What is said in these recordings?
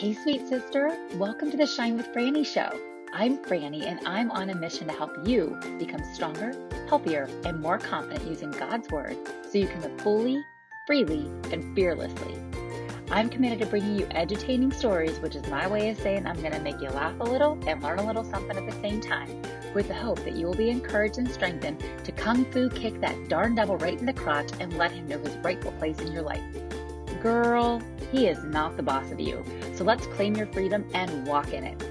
Hey, sweet sister, welcome to the Shine with Franny show. I'm Franny, and I'm on a mission to help you become stronger, healthier, and more confident using God's Word so you can live fully, freely, and fearlessly. I'm committed to bringing you edutaining stories, which is my way of saying I'm going to make you laugh a little and learn a little something at the same time, with the hope that you will be encouraged and strengthened to kung fu kick that darn devil right in the crotch and let him know his rightful place in your life. Girl, he is not the boss of you, so let's claim your freedom and walk in it.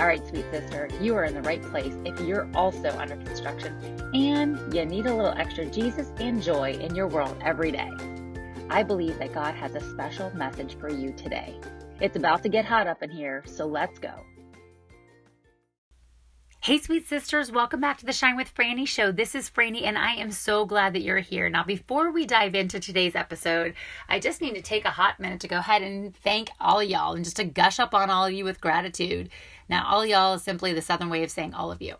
All right, sweet sister, you are in the right place if you're also under construction and you need a little extra Jesus and joy in your world every day. I believe that God has a special message for you today. It's about to get hot up in here, so let's go. Hey, sweet sisters, welcome back to the Shine with Franny show. This is Franny, and I am so glad that you're here. Now, before we dive into today's episode, I just need to take a hot minute to go ahead and thank all y'all and just to gush up on all of you with gratitude. Now, all y'all is simply the Southern way of saying all of you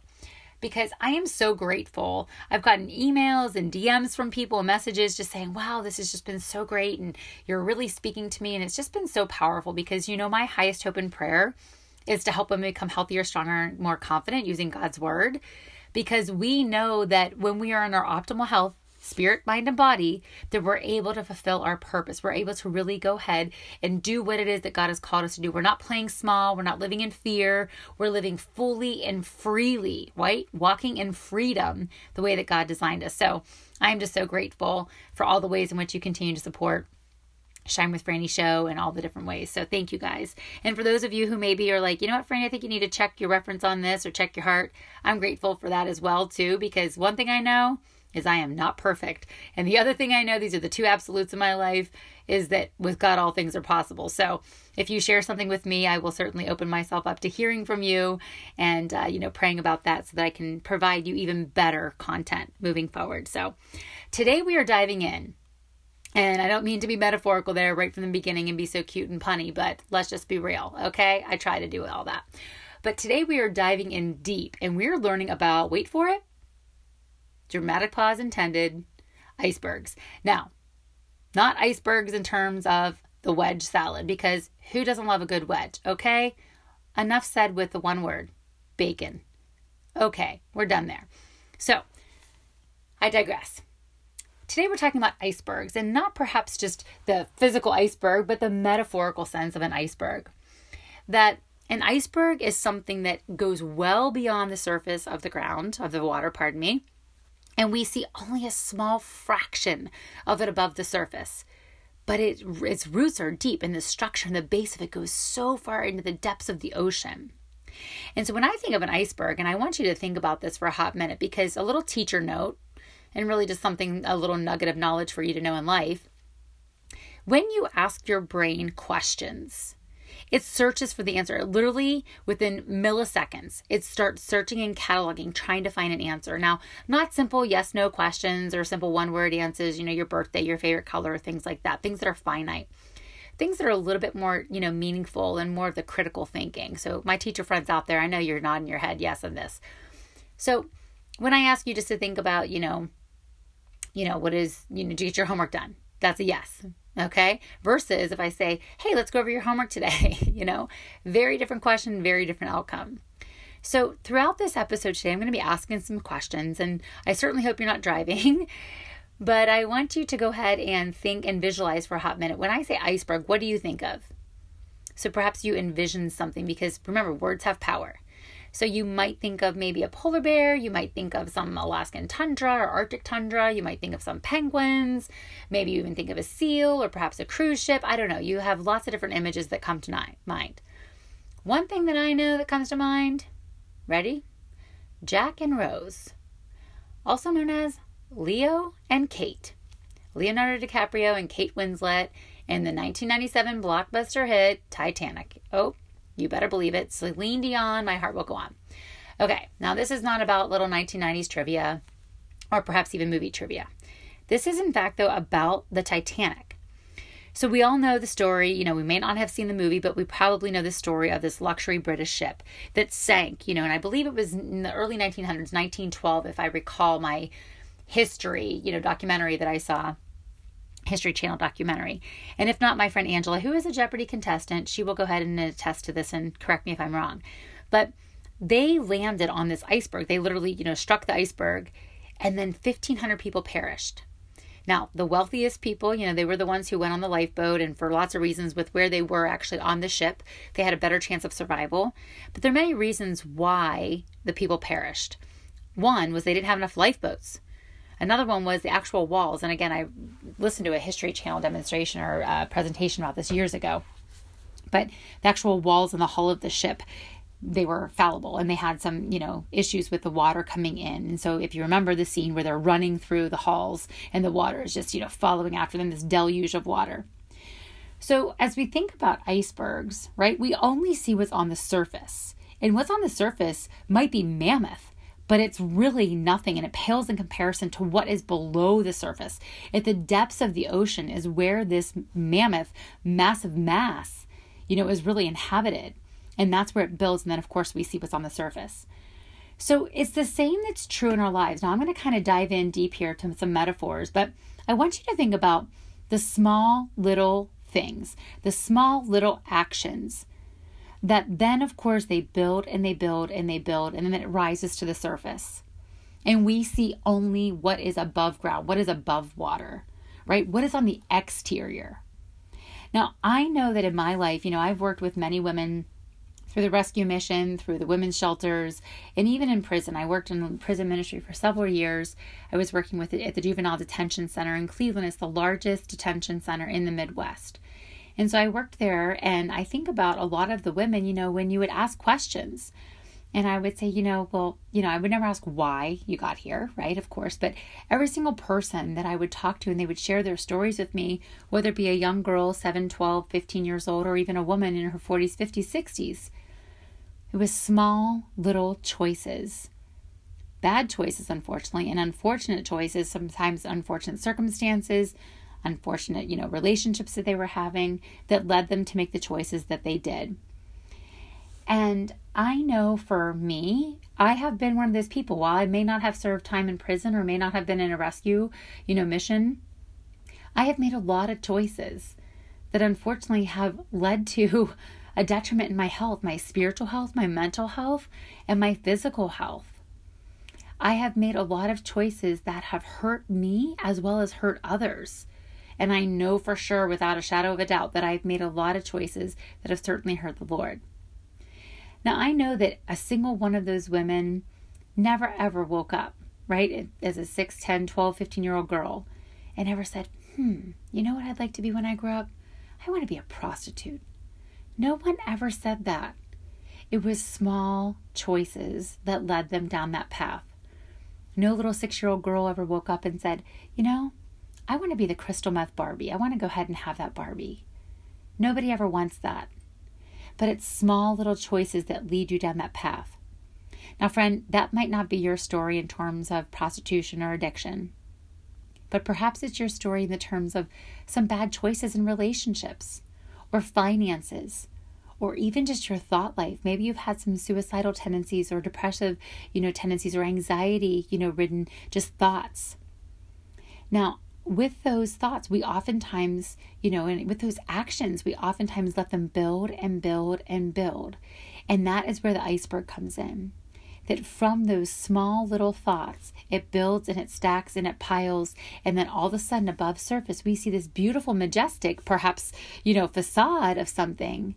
because I am so grateful. I've gotten emails and DMs from people, messages just saying, wow, this has just been so great. And you're really speaking to me. And it's just been so powerful because, you know, my highest hope and prayer is to help women become healthier, stronger, more confident using God's word. Because we know that when we are in our optimal health, spirit, mind, and body, that we're able to fulfill our purpose. We're able to really go ahead and do what it is that God has called us to do. We're not playing small, we're not living in fear, we're living fully and freely, right? Walking in freedom the way that God designed us. So I'm just so grateful for all the ways in which you continue to support. Shine with Franny show and all the different ways. So thank you guys. And for those of you who maybe are like, you know what, Franny, I think you need to check your reference on this or check your heart. I'm grateful for that as well too, because one thing I know is I am not perfect. And the other thing I know, these are the two absolutes in my life, is that with God, all things are possible. So if you share something with me, I will certainly open myself up to hearing from you and, uh, you know, praying about that so that I can provide you even better content moving forward. So today we are diving in. And I don't mean to be metaphorical there right from the beginning and be so cute and punny, but let's just be real, okay? I try to do all that. But today we are diving in deep and we're learning about, wait for it, dramatic pause intended, icebergs. Now, not icebergs in terms of the wedge salad, because who doesn't love a good wedge, okay? Enough said with the one word bacon. Okay, we're done there. So, I digress. Today we're talking about icebergs and not perhaps just the physical iceberg, but the metaphorical sense of an iceberg. That an iceberg is something that goes well beyond the surface of the ground, of the water, pardon me, and we see only a small fraction of it above the surface. But it, its roots are deep, and the structure and the base of it goes so far into the depths of the ocean. And so, when I think of an iceberg, and I want you to think about this for a hot minute, because a little teacher note, and really just something, a little nugget of knowledge for you to know in life. When you ask your brain questions, it searches for the answer. Literally within milliseconds, it starts searching and cataloging, trying to find an answer. Now, not simple yes no questions or simple one word answers, you know, your birthday, your favorite color, things like that, things that are finite. Things that are a little bit more, you know, meaningful and more of the critical thinking. So, my teacher friends out there, I know you're nodding your head yes on this. So, when I ask you just to think about, you know, you know, what is, you know, to get your homework done, that's a yes. Okay. Versus if I say, hey, let's go over your homework today, you know, very different question, very different outcome. So, throughout this episode today, I'm going to be asking some questions, and I certainly hope you're not driving, but I want you to go ahead and think and visualize for a hot minute. When I say iceberg, what do you think of? So, perhaps you envision something because remember, words have power. So you might think of maybe a polar bear, you might think of some Alaskan tundra or Arctic tundra, you might think of some penguins, maybe you even think of a seal or perhaps a cruise ship. I don't know. You have lots of different images that come to mind. One thing that I know that comes to mind, ready? Jack and Rose, also known as Leo and Kate. Leonardo DiCaprio and Kate Winslet in the 1997 blockbuster hit Titanic. Oh, you better believe it. Celine Dion, My Heart Will Go On. Okay, now this is not about little 1990s trivia or perhaps even movie trivia. This is, in fact, though, about the Titanic. So we all know the story. You know, we may not have seen the movie, but we probably know the story of this luxury British ship that sank, you know, and I believe it was in the early 1900s, 1912, if I recall my history, you know, documentary that I saw History Channel documentary. And if not, my friend Angela, who is a Jeopardy contestant, she will go ahead and attest to this and correct me if I'm wrong. But they landed on this iceberg. They literally, you know, struck the iceberg and then 1,500 people perished. Now, the wealthiest people, you know, they were the ones who went on the lifeboat, and for lots of reasons, with where they were actually on the ship, they had a better chance of survival. But there are many reasons why the people perished. One was they didn't have enough lifeboats. Another one was the actual walls. And again, I listened to a History Channel demonstration or uh, presentation about this years ago. But the actual walls in the hull of the ship they were fallible and they had some, you know, issues with the water coming in. And so if you remember the scene where they're running through the halls and the water is just, you know, following after them, this deluge of water. So as we think about icebergs, right, we only see what's on the surface. And what's on the surface might be mammoth, but it's really nothing and it pales in comparison to what is below the surface. At the depths of the ocean is where this mammoth, massive mass, you know, is really inhabited. And that's where it builds. And then, of course, we see what's on the surface. So it's the same that's true in our lives. Now, I'm going to kind of dive in deep here to some metaphors, but I want you to think about the small little things, the small little actions that then, of course, they build and they build and they build, and then it rises to the surface. And we see only what is above ground, what is above water, right? What is on the exterior. Now, I know that in my life, you know, I've worked with many women through the rescue mission, through the women's shelters, and even in prison. I worked in prison ministry for several years. I was working with it at the Juvenile Detention Center in Cleveland. It's the largest detention center in the Midwest. And so I worked there, and I think about a lot of the women, you know, when you would ask questions. And I would say, you know, well, you know, I would never ask why you got here, right? Of course. But every single person that I would talk to and they would share their stories with me, whether it be a young girl, 7, 12, 15 years old, or even a woman in her 40s, 50s, 60s, it was small little choices. Bad choices, unfortunately, and unfortunate choices, sometimes unfortunate circumstances, unfortunate, you know, relationships that they were having that led them to make the choices that they did. And I know for me, I have been one of those people. While I may not have served time in prison or may not have been in a rescue, you know, mission, I have made a lot of choices that unfortunately have led to a detriment in my health, my spiritual health, my mental health, and my physical health. I have made a lot of choices that have hurt me as well as hurt others. And I know for sure, without a shadow of a doubt, that I've made a lot of choices that have certainly hurt the Lord. Now, I know that a single one of those women never ever woke up, right, as a 6, 10, 12, 15 year old girl and ever said, hmm, you know what I'd like to be when I grow up? I want to be a prostitute. No one ever said that. It was small choices that led them down that path. No little six year old girl ever woke up and said, You know, I want to be the crystal meth Barbie. I want to go ahead and have that Barbie. Nobody ever wants that. But it's small little choices that lead you down that path. Now, friend, that might not be your story in terms of prostitution or addiction, but perhaps it's your story in the terms of some bad choices in relationships or finances or even just your thought life. Maybe you've had some suicidal tendencies or depressive, you know, tendencies or anxiety, you know, ridden just thoughts. Now, with those thoughts, we oftentimes, you know, and with those actions, we oftentimes let them build and build and build. And that is where the iceberg comes in that from those small little thoughts, it builds and it stacks and it piles. And then all of a sudden, above surface, we see this beautiful, majestic, perhaps, you know, facade of something.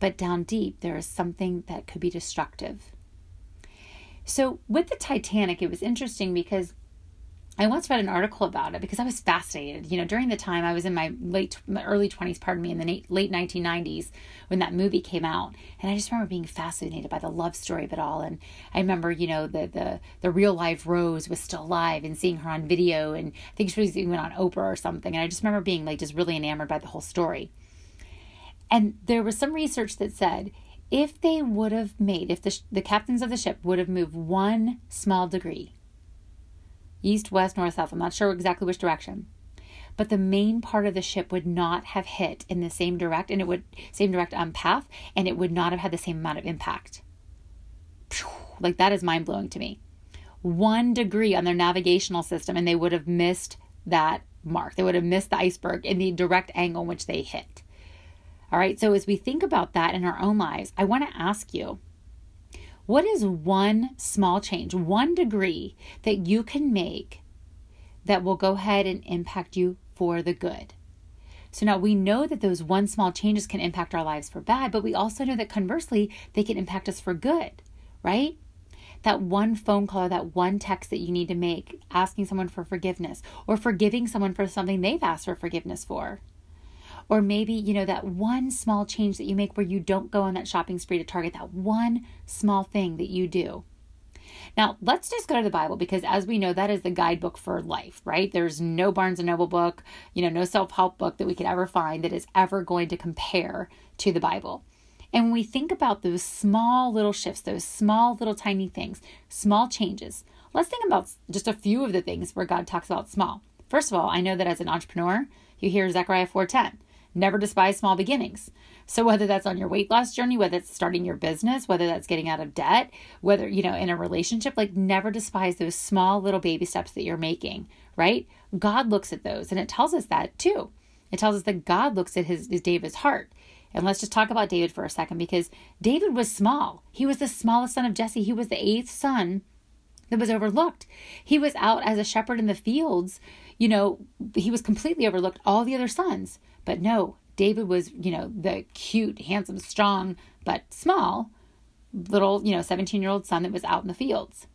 But down deep, there is something that could be destructive. So, with the Titanic, it was interesting because I once read an article about it because I was fascinated. You know, during the time I was in my late, my early 20s, pardon me, in the late 1990s when that movie came out, and I just remember being fascinated by the love story of it all. And I remember, you know, the the the real life Rose was still alive and seeing her on video, and I think she was even on Oprah or something. And I just remember being like just really enamored by the whole story. And there was some research that said if they would have made, if the the captains of the ship would have moved one small degree east, west, north, south. I'm not sure exactly which direction. But the main part of the ship would not have hit in the same direct and it would same direct um, path and it would not have had the same amount of impact. Like that is mind blowing to me. One degree on their navigational system and they would have missed that mark. They would have missed the iceberg in the direct angle in which they hit. All right, so as we think about that in our own lives, I want to ask you what is one small change, one degree that you can make that will go ahead and impact you for the good? So now we know that those one small changes can impact our lives for bad, but we also know that conversely, they can impact us for good, right? That one phone call or that one text that you need to make, asking someone for forgiveness or forgiving someone for something they've asked for forgiveness for. Or maybe, you know, that one small change that you make where you don't go on that shopping spree to Target, that one small thing that you do now, let's just go to the Bible because, as we know, that is the guidebook for life, right? There's no Barnes and Noble book, you know, no self help book that we could ever find that is ever going to compare to the Bible. And when we think about those small little shifts, those small little tiny things, small changes, let's think about just a few of the things where God talks about small. First of all, I know that as an entrepreneur, you hear Zechariah 4:10, never despise small beginnings. So whether that's on your weight loss journey, whether it's starting your business, whether that's getting out of debt, whether, you know, in a relationship, like never despise those small little baby steps that you're making, right? God looks at those and it tells us that too. It tells us that God looks at his, his David's heart. And let's just talk about David for a second because David was small. He was the smallest son of Jesse. He was the eighth son that was overlooked. He was out as a shepherd in the fields. You know, he was completely overlooked all the other sons. But no, David was, you know, the cute, handsome, strong, but small little, you know, 17 year old son that was out in the fields.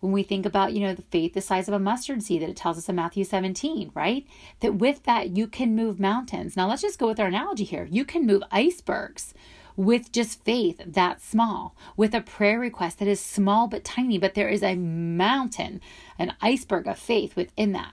When we think about, you know, the faith the size of a mustard seed that it tells us in Matthew 17, right? That with that you can move mountains. Now let's just go with our analogy here. You can move icebergs with just faith that small, with a prayer request that is small but tiny, but there is a mountain, an iceberg of faith within that.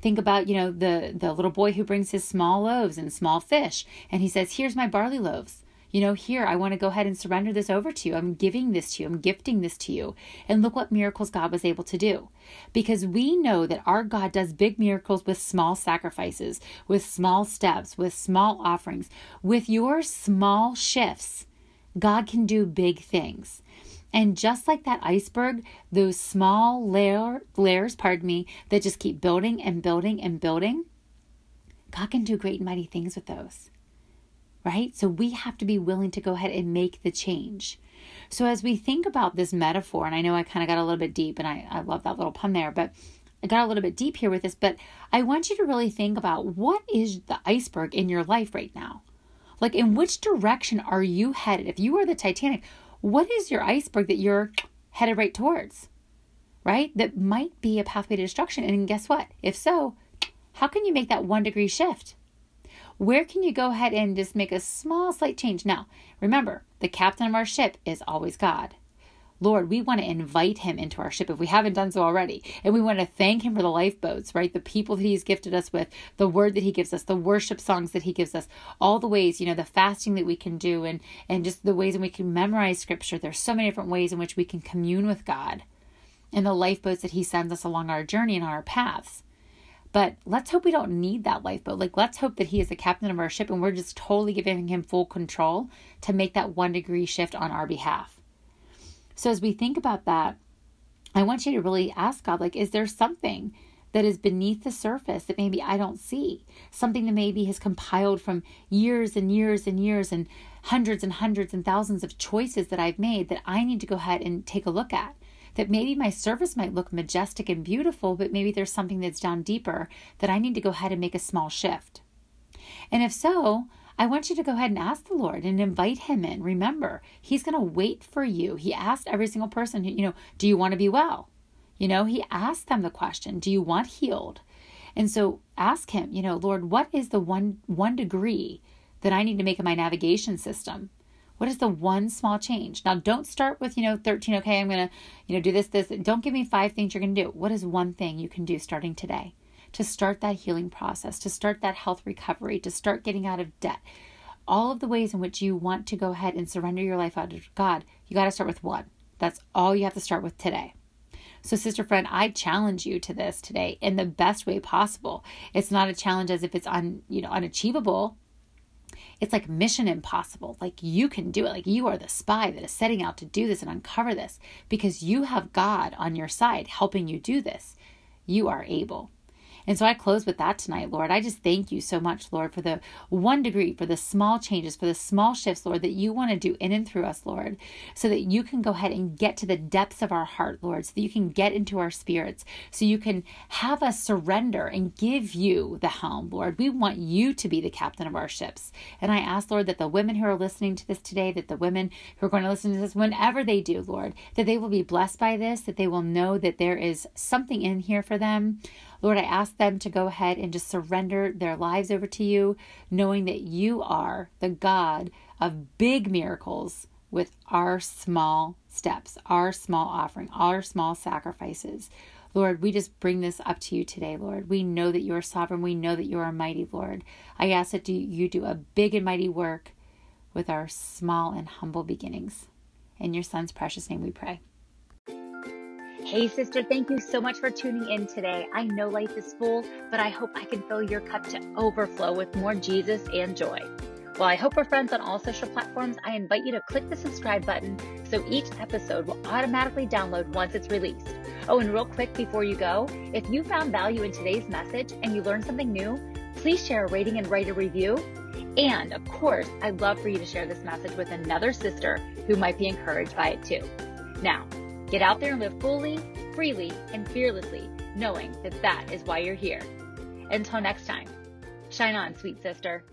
Think about, you know, the the little boy who brings his small loaves and small fish and he says, "Here's my barley loaves." You know, here, I want to go ahead and surrender this over to you. I'm giving this to you. I'm gifting this to you. And look what miracles God was able to do. Because we know that our God does big miracles with small sacrifices, with small steps, with small offerings. With your small shifts, God can do big things. And just like that iceberg, those small layer, layers, pardon me, that just keep building and building and building, God can do great and mighty things with those. Right? So we have to be willing to go ahead and make the change. So as we think about this metaphor, and I know I kind of got a little bit deep and I, I love that little pun there, but I got a little bit deep here with this, but I want you to really think about what is the iceberg in your life right now? Like, in which direction are you headed? If you are the Titanic, what is your iceberg that you're headed right towards? Right? That might be a pathway to destruction. And guess what? If so, how can you make that one degree shift? Where can you go ahead and just make a small, slight change? Now, remember, the captain of our ship is always God. Lord, we want to invite him into our ship if we haven't done so already. And we want to thank him for the lifeboats, right? The people that he's gifted us with, the word that he gives us, the worship songs that he gives us, all the ways, you know, the fasting that we can do and and just the ways in we can memorize scripture. There's so many different ways in which we can commune with God and the lifeboats that he sends us along our journey and on our paths. But let's hope we don't need that lifeboat. Like, let's hope that he is the captain of our ship and we're just totally giving him full control to make that one degree shift on our behalf. So as we think about that, I want you to really ask God, like, is there something that is beneath the surface that maybe I don't see? Something that maybe has compiled from years and years and years and hundreds and hundreds and thousands of choices that I've made that I need to go ahead and take a look at. That maybe my surface might look majestic and beautiful, but maybe there's something that's down deeper that I need to go ahead and make a small shift. And if so, I want you to go ahead and ask the Lord and invite Him in. Remember, He's going to wait for you. He asked every single person, you know, do you want to be well? You know, He asked them the question, do you want healed? And so ask Him, you know, Lord, what is the one one degree that I need to make in my navigation system? What is the one small change? Now, don't start with, you know, 13, okay, I'm going to, you know, do this, this. Don't give me five things you're going to do. What is one thing you can do starting today? to start that healing process, to start that health recovery, to start getting out of debt. All of the ways in which you want to go ahead and surrender your life out to God, you got to start with one. That's all you have to start with today. So, sister friend, I challenge you to this today in the best way possible. It's not a challenge as if it's un, you know, unachievable. It's like mission impossible. Like you can do it. Like you are the spy that is setting out to do this and uncover this because you have God on your side helping you do this. You are able. And so I close with that tonight, Lord. I just thank you so much, Lord, for the one degree, for the small changes, for the small shifts, Lord, that you want to do in and through us, Lord, so that you can go ahead and get to the depths of our heart, Lord, so that you can get into our spirits, so you can have us surrender and give you the helm, Lord. We want you to be the captain of our ships. And I ask, Lord, that the women who are listening to this today, that the women who are going to listen to this whenever they do, Lord, that they will be blessed by this, that they will know that there is something in here for them. Lord, I ask them to go ahead and just surrender their lives over to you, knowing that you are the God of big miracles with our small steps, our small offering, our small sacrifices. Lord, we just bring this up to you today, Lord. We know that you are sovereign. We know that you are mighty, Lord. I ask that you do a big and mighty work with our small and humble beginnings. In your son's precious name we pray. Hey, sister, thank you so much for tuning in today. I know life is full, but I hope I can fill your cup to overflow with more Jesus and joy. While I hope we're friends on all social platforms, I invite you to click the subscribe button so each episode will automatically download once it's released. Oh, and real quick before you go, if you found value in today's message and you learned something new, please share a rating and write a review. And of course, I'd love for you to share this message with another sister who might be encouraged by it too. Now, Get out there and live fully, freely, and fearlessly, knowing that that is why you're here. Until next time, shine on, sweet sister.